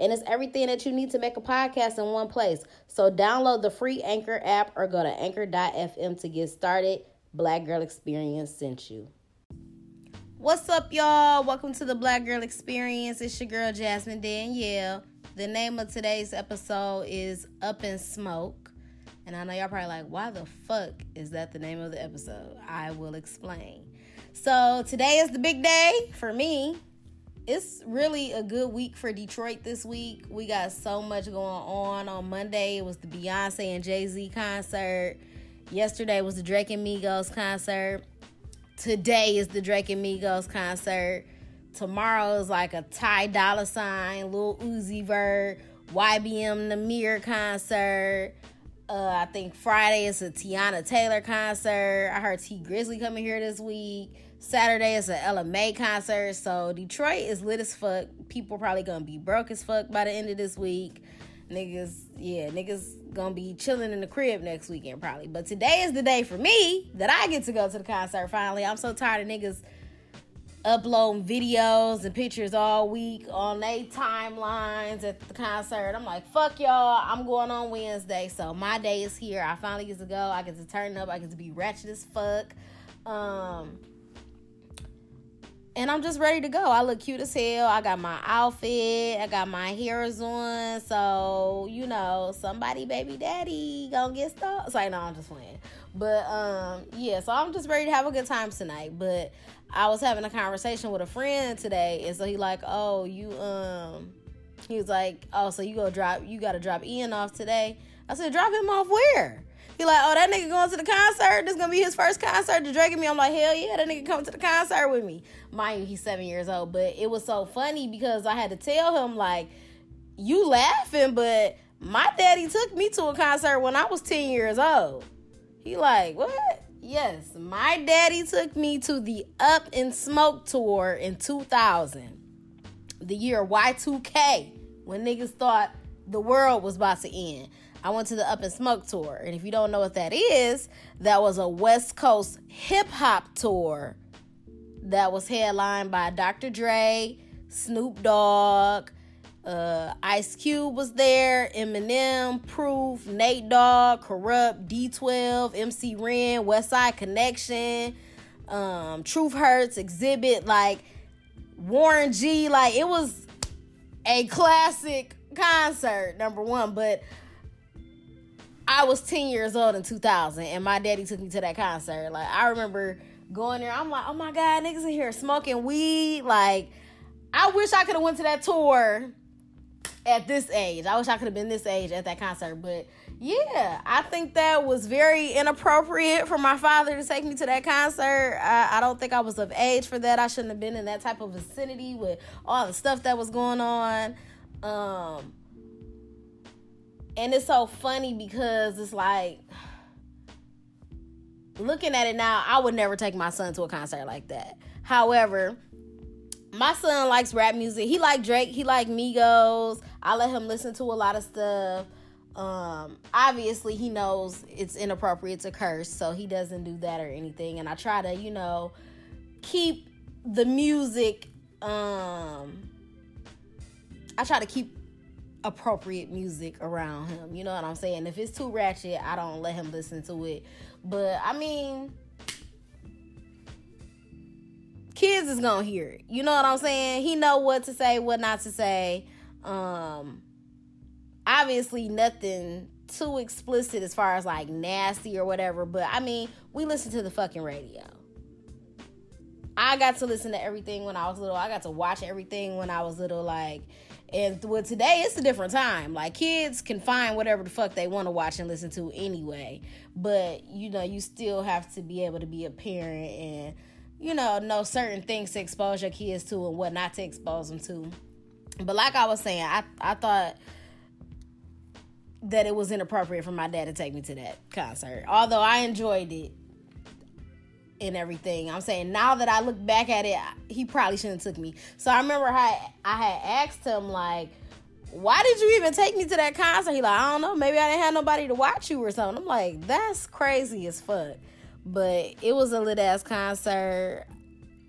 And it's everything that you need to make a podcast in one place. So download the free Anchor app or go to anchor.fm to get started. Black Girl Experience sent you. What's up, y'all? Welcome to the Black Girl Experience. It's your girl, Jasmine Danielle. The name of today's episode is Up in Smoke. And I know y'all probably like, why the fuck is that the name of the episode? I will explain. So today is the big day for me. It's really a good week for Detroit this week. We got so much going on. On Monday, it was the Beyonce and Jay Z concert. Yesterday was the Drake and Migos concert. Today is the Drake and Migos concert. Tomorrow is like a Ty Dolla Sign, Lil Uzi Vert, YBN Nahmir concert. Uh, I think Friday is a Teyana Taylor concert. I heard Tee Grizzley coming here this week. Saturday is Ella Mai concert. So Detroit is lit as fuck. People probably gonna be broke as fuck by the end of this week. Niggas, yeah, niggas gonna be chilling in the crib next weekend probably. But today is the day for me that I get to go to the concert finally. I'm so tired of niggas uploading videos and pictures all week on their timelines at the concert. I'm like, fuck y'all. I'm going on Wednesday. So my day is here. I finally get to go. I get to turn up. I get to be ratchet as fuck. Um and I'm just ready to go. I look cute as hell. I got my outfit. I got my hairs on. So, you know, somebody baby daddy gonna get stuck. Like, no, I'm just playing. But um, yeah, so I'm just ready to have a good time tonight. But I was having a conversation with a friend today, and so he like, oh, you um, he was like, oh, so you go drop, you gotta drop Ian off today. I said, drop him off where? He like, oh, that nigga going to the concert. This gonna be his first concert to Drake and me. I'm like, hell yeah, that nigga come to the concert with me. Mind you, he's seven years old, but it was so funny because I had to tell him like, you laughing, but my daddy took me to a concert when I was ten years old. He like, what? Yes, my daddy took me to the Up in Smoke tour in 2000, the year Y2K, when niggas thought the world was about to end. I went to the Up in Smoke tour, and if you don't know what that is, that was a West Coast hip hop tour that was headlined by Dr. Dre, Snoop Dogg, uh, Ice Cube was there, Eminem, Proof, Nate Dogg, Kurupt, D12, MC Ren, Westside Connection, um, Truth Hurts, Xzibit, like Warren G. Like it was a classic concert, number one. But I was 10 years old in 2000, and my daddy took me to that concert. Like I remember going there. I'm like, oh my god, niggas in here smoking weed. Like I wish I could have went to that tour at this age. I wish I could have been this age at that concert. But yeah, I think that was very inappropriate for my father to take me to that concert. I, I, don't think I was of age for that. I shouldn't have been in that type of vicinity with all the stuff that was going on. Um, and it's so funny because it's like looking at it now, I would never take my son to a concert like that. However, my son likes rap music. He like Drake. He like Migos. I let him listen to a lot of stuff. Um, obviously he knows it's inappropriate to curse, so he doesn't do that or anything. And I try to, you know, keep the music. Um, I try to keep appropriate music around him. You know what I'm saying? If it's too ratchet, I don't let him listen to it. But I mean, kids is gonna hear it. You know what I'm saying? He know what to say, what not to say. Um obviously nothing too explicit as far as like nasty or whatever, but I mean, we listen to the fucking radio. I got to listen to everything when I was little. I got to watch everything when I was little like and with today it's a different time. Like kids can find whatever the fuck they want to watch and listen to anyway. But you know, you still have to be able to be a parent and you know, know certain things to expose your kids to and what not to expose them to. But like I was saying, I I thought that it was inappropriate for my dad to take me to that concert. Although I enjoyed it and everything. I'm saying now that I look back at it, he probably shouldn't have took me. So I remember how I had asked him like, "Why did you even take me to that concert?" He like, "I don't know. Maybe I didn't have nobody to watch you or something." I'm like, "That's crazy as fuck." But it was a lit ass concert.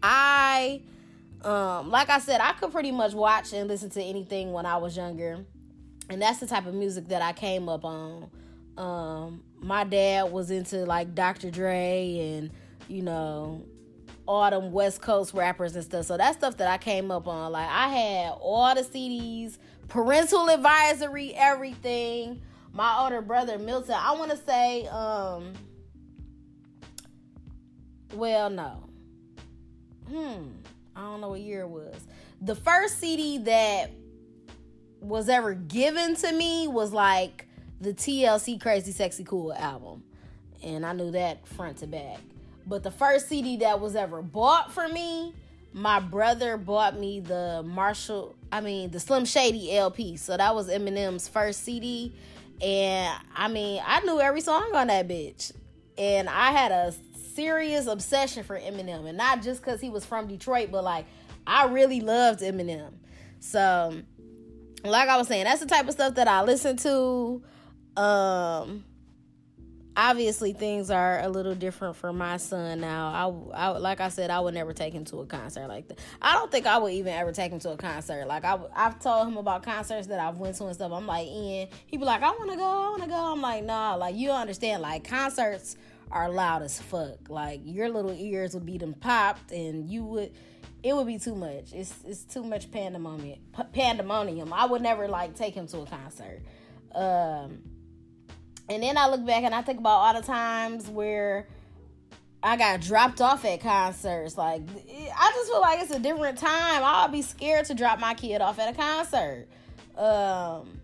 I, um, like I said, I could pretty much watch and listen to anything when I was younger, and that's the type of music that I came up on. Um, my dad was into like Dr. Dre and you know, all them West Coast rappers and stuff. So that's stuff that I came up on. Like I had all the CDs, parental advisory, everything. My older brother Milton, I want to say, um, well, no, hmm, I don't know what year it was. The first CD that was ever given to me was like the TLC Crazy Sexy Cool album, and I knew that front to back. But the first CD that was ever bought for me, my brother bought me the Marshall, I mean, the Slim Shady LP. So that was Eminem's first CD. And I mean, I knew every song on that bitch. And I had a serious obsession for Eminem. And not just because he was from Detroit, but like, I really loved Eminem. So, like I was saying, that's the type of stuff that I listen to. Um, obviously things are a little different for my son now. I, I like I said, I would never take him to a concert like that. I don't think I would even ever take him to a concert. Like I, I've told him about concerts that I've went to and stuff. I'm like, Ian, he be like, I want to go, I want to go. I'm like, nah, like you understand, like concerts are loud as fuck. Like your little ears would be them popped, and you would. It would be too much. It's it's too much pandemonium. Pandemonium. I would never like take him to a concert. Um, and then I look back and I think about all the times where I got dropped off at concerts. Like, I just feel like it's a different time. I'll be scared to drop my kid off at a concert. Um,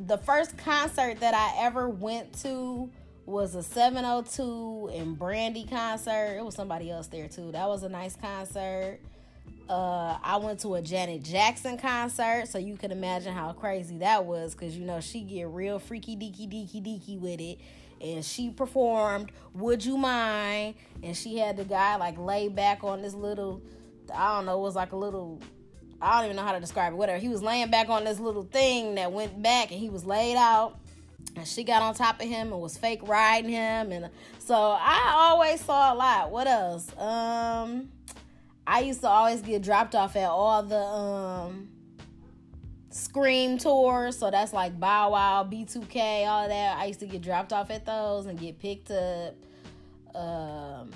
the first concert that I ever went to was a 702 and Brandy concert. It was somebody else there too. That was a nice concert. Uh, I went to a Janet Jackson concert, so you can imagine how crazy that was, cause you know she get real freaky deaky deaky deaky with it, and she performed "Would You Mind," and she had the guy like lay back on this little, I don't know, it was like a little, I don't even know how to describe it. Whatever, he was laying back on this little thing that went back, and he was laid out. And she got on top of him and was fake riding him, and so I always saw a lot. What else? Um, I used to always get dropped off at all the um Scream tours, so that's like Bow Wow, B2K, all that. I used to get dropped off at those and get picked up. Um,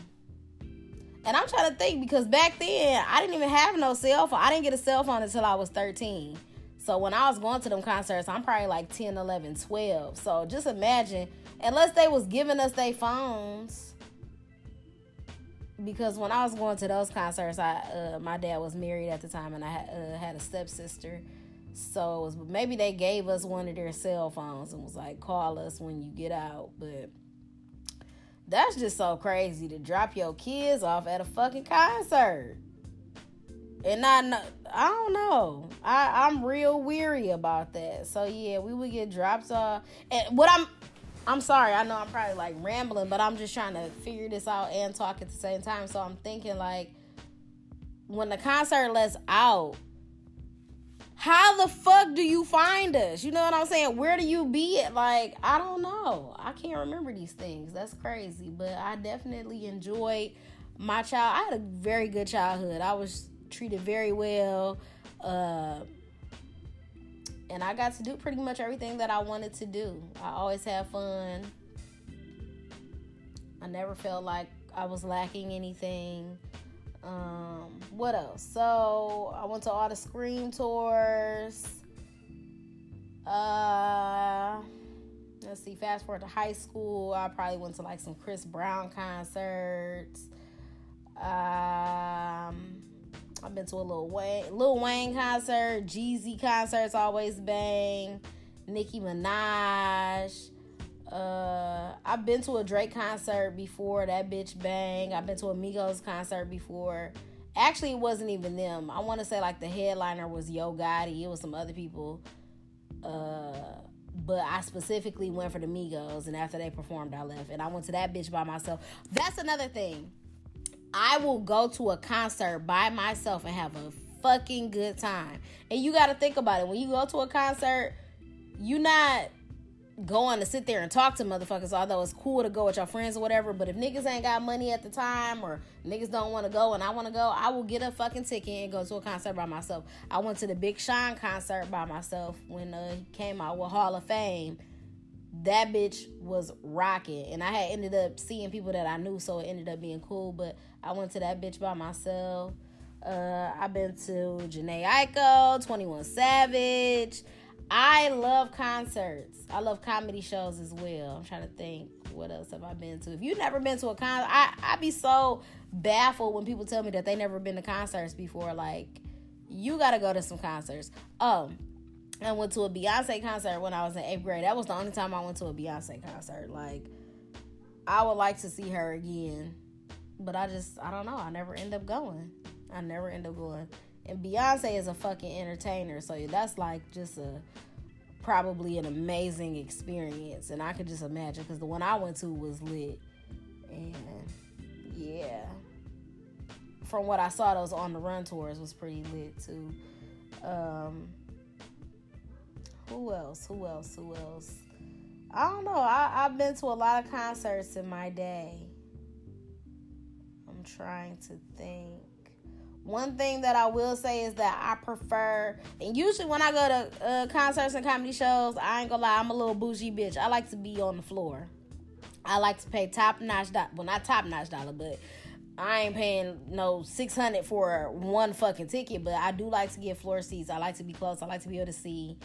and I'm trying to think because back then I didn't even have no cell phone. I didn't get a cell phone until I was 13. So when I was going to them concerts, I'm probably like 10, 11, 12. So just imagine, unless they was giving us their phones because when I was going to those concerts, I uh, my dad was married at the time, and I uh, had a stepsister. So it was maybe they gave us one of their cell phones and was like, "Call us when you get out." But that's just so crazy to drop your kids off at a fucking concert. And I, I don't know. I, I'm real weary about that. So yeah, we would get drops off. And what I'm I'm sorry, I know I'm probably like rambling, but I'm just trying to figure this out and talk at the same time. So I'm thinking like when the concert lets out, how the fuck do you find us? You know what I'm saying? Where do you be at? Like, I don't know. I can't remember these things. That's crazy. But I definitely enjoyed my child. I had a very good childhood. I was treated very well. Uh and I got to do pretty much everything that I wanted to do. I always had fun. I never felt like I was lacking anything. Um, what else? So I went to all the Scream tours. Uh, let's see. Fast forward to high school, I probably went to like some Chris Brown concerts. Um, I've been to a little Wayne, Lil Wayne concert, Jeezy concerts always bang, Nicki Minaj. Uh, I've been to a Drake concert before. That bitch bang. I've been to a Migos concert before. Actually, it wasn't even them. I want to say like the headliner was Yo Gotti. It was some other people. Uh, but I specifically went for the Migos, and after they performed, I left, and I went to that bitch by myself. That's another thing. I will go to a concert by myself and have a fucking good time. And you got to think about it. When you go to a concert, you're not going to sit there and talk to motherfuckers, although it's cool to go with your friends or whatever. But if niggas ain't got money at the time or niggas don't want to go and I want to go, I will get a fucking ticket and go to a concert by myself. I went to the Big Sean concert by myself when uh, he came out with Hall of Fame. That bitch was rocking. And I had ended up seeing people that I knew, so it ended up being cool. But I went to that bitch by myself. Uh, I've been to Jhené Aiko, 21 Savage. I love concerts. I love comedy shows as well. I'm trying to think what else have I been to. If you've never been to a concert, I I be so baffled when people tell me that they never been to concerts before. Like, you gotta go to some concerts. Oh, I went to a Beyonce concert when I was in eighth grade. That was the only time I went to a Beyonce concert. Like, I would like to see her again, but I just I don't know. I never end up going. I never end up going. And Beyonce is a fucking entertainer, so that's like just a probably an amazing experience. And I could just imagine because the one I went to was lit. And yeah. From what I saw, those on the run tours was pretty lit too. Um who else? Who else? Who else? I don't know. I, I've been to a lot of concerts in my day. I'm trying to think. One thing that I will say is that I prefer, and usually when I go to uh, concerts and comedy shows, I ain't gonna lie, I'm a little bougie bitch. I like to be on the floor. I like to pay top notch, do- well, not top notch dollar, but I ain't paying no 600 for one fucking ticket, but I do like to get floor seats. I like to be close. I like to be able to see.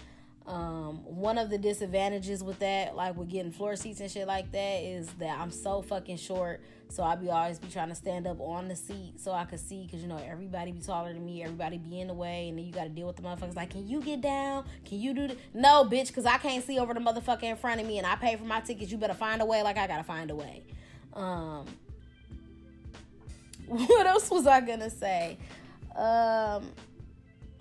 Um, one of the disadvantages with that, like with getting floor seats and shit like that, is that I'm so fucking short. So I'd be always be trying to stand up on the seat so I could see, cause you know everybody be taller than me, everybody be in the way, and then you got to deal with the motherfuckers. Like, can you get down? Can you do the? No, bitch, cause I can't see over the motherfucker in front of me, and I pay for my tickets. You better find a way. Like I gotta find a way. Um, what else was I gonna say? Um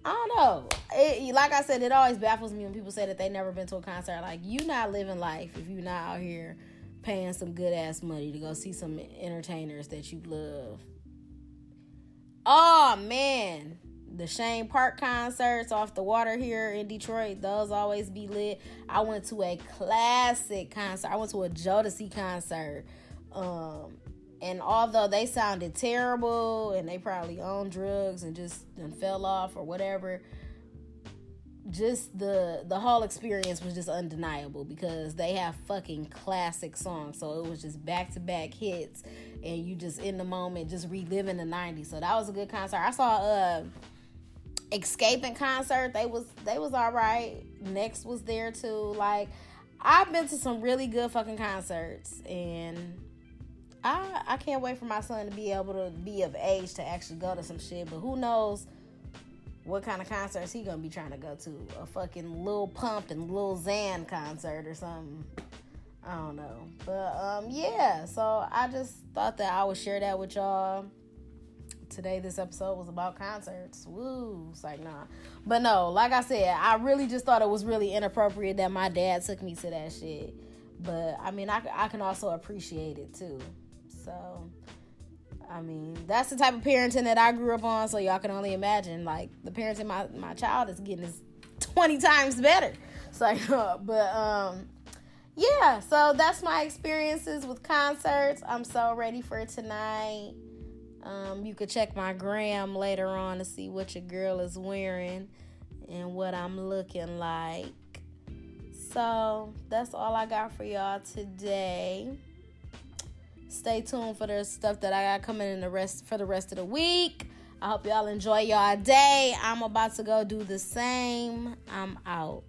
I don't know. It, like I said, it always baffles me when people say that they never been to a concert. Like you not living life if you're not out here paying some good ass money to go see some entertainers that you love. Oh man, the Chene Park concerts off the water here in Detroit, those always be lit. I went to a classic concert. I went to a Jodeci concert. Um, and although they sounded terrible and they probably own drugs and just fell off or whatever, just the the whole experience was just undeniable because they have fucking classic songs. So it was just back to back hits and you just in the moment just reliving the 90s. So that was a good concert. I saw uh Xscape concert. They was they was all right. Next was there too. Like I've been to some really good fucking concerts and I I can't wait for my son to be able to be of age to actually go to some shit. But who knows what kind of concerts he gonna be trying to go to? A fucking Lil Pump and Lil Xan concert or something. I don't know. But um yeah, so I just thought that I would share that with y'all. Today this episode was about concerts. Woo. It's like nah. But no, like I said, I really just thought it was really inappropriate that my dad took me to that shit. But I mean I, I can also appreciate it too. So, I mean, that's the type of parenting that I grew up on. So y'all can only imagine, like the parenting my my child is getting is twenty times better. So, but um, yeah. So that's my experiences with concerts. I'm so ready for tonight. Um, you could check my gram later on to see what your girl is wearing and what I'm looking like. So that's all I got for y'all today stay tuned for the stuff that I got coming in the rest for the rest of the week. I hope y'all enjoy y'all day. I'm about to go do the same. I'm out.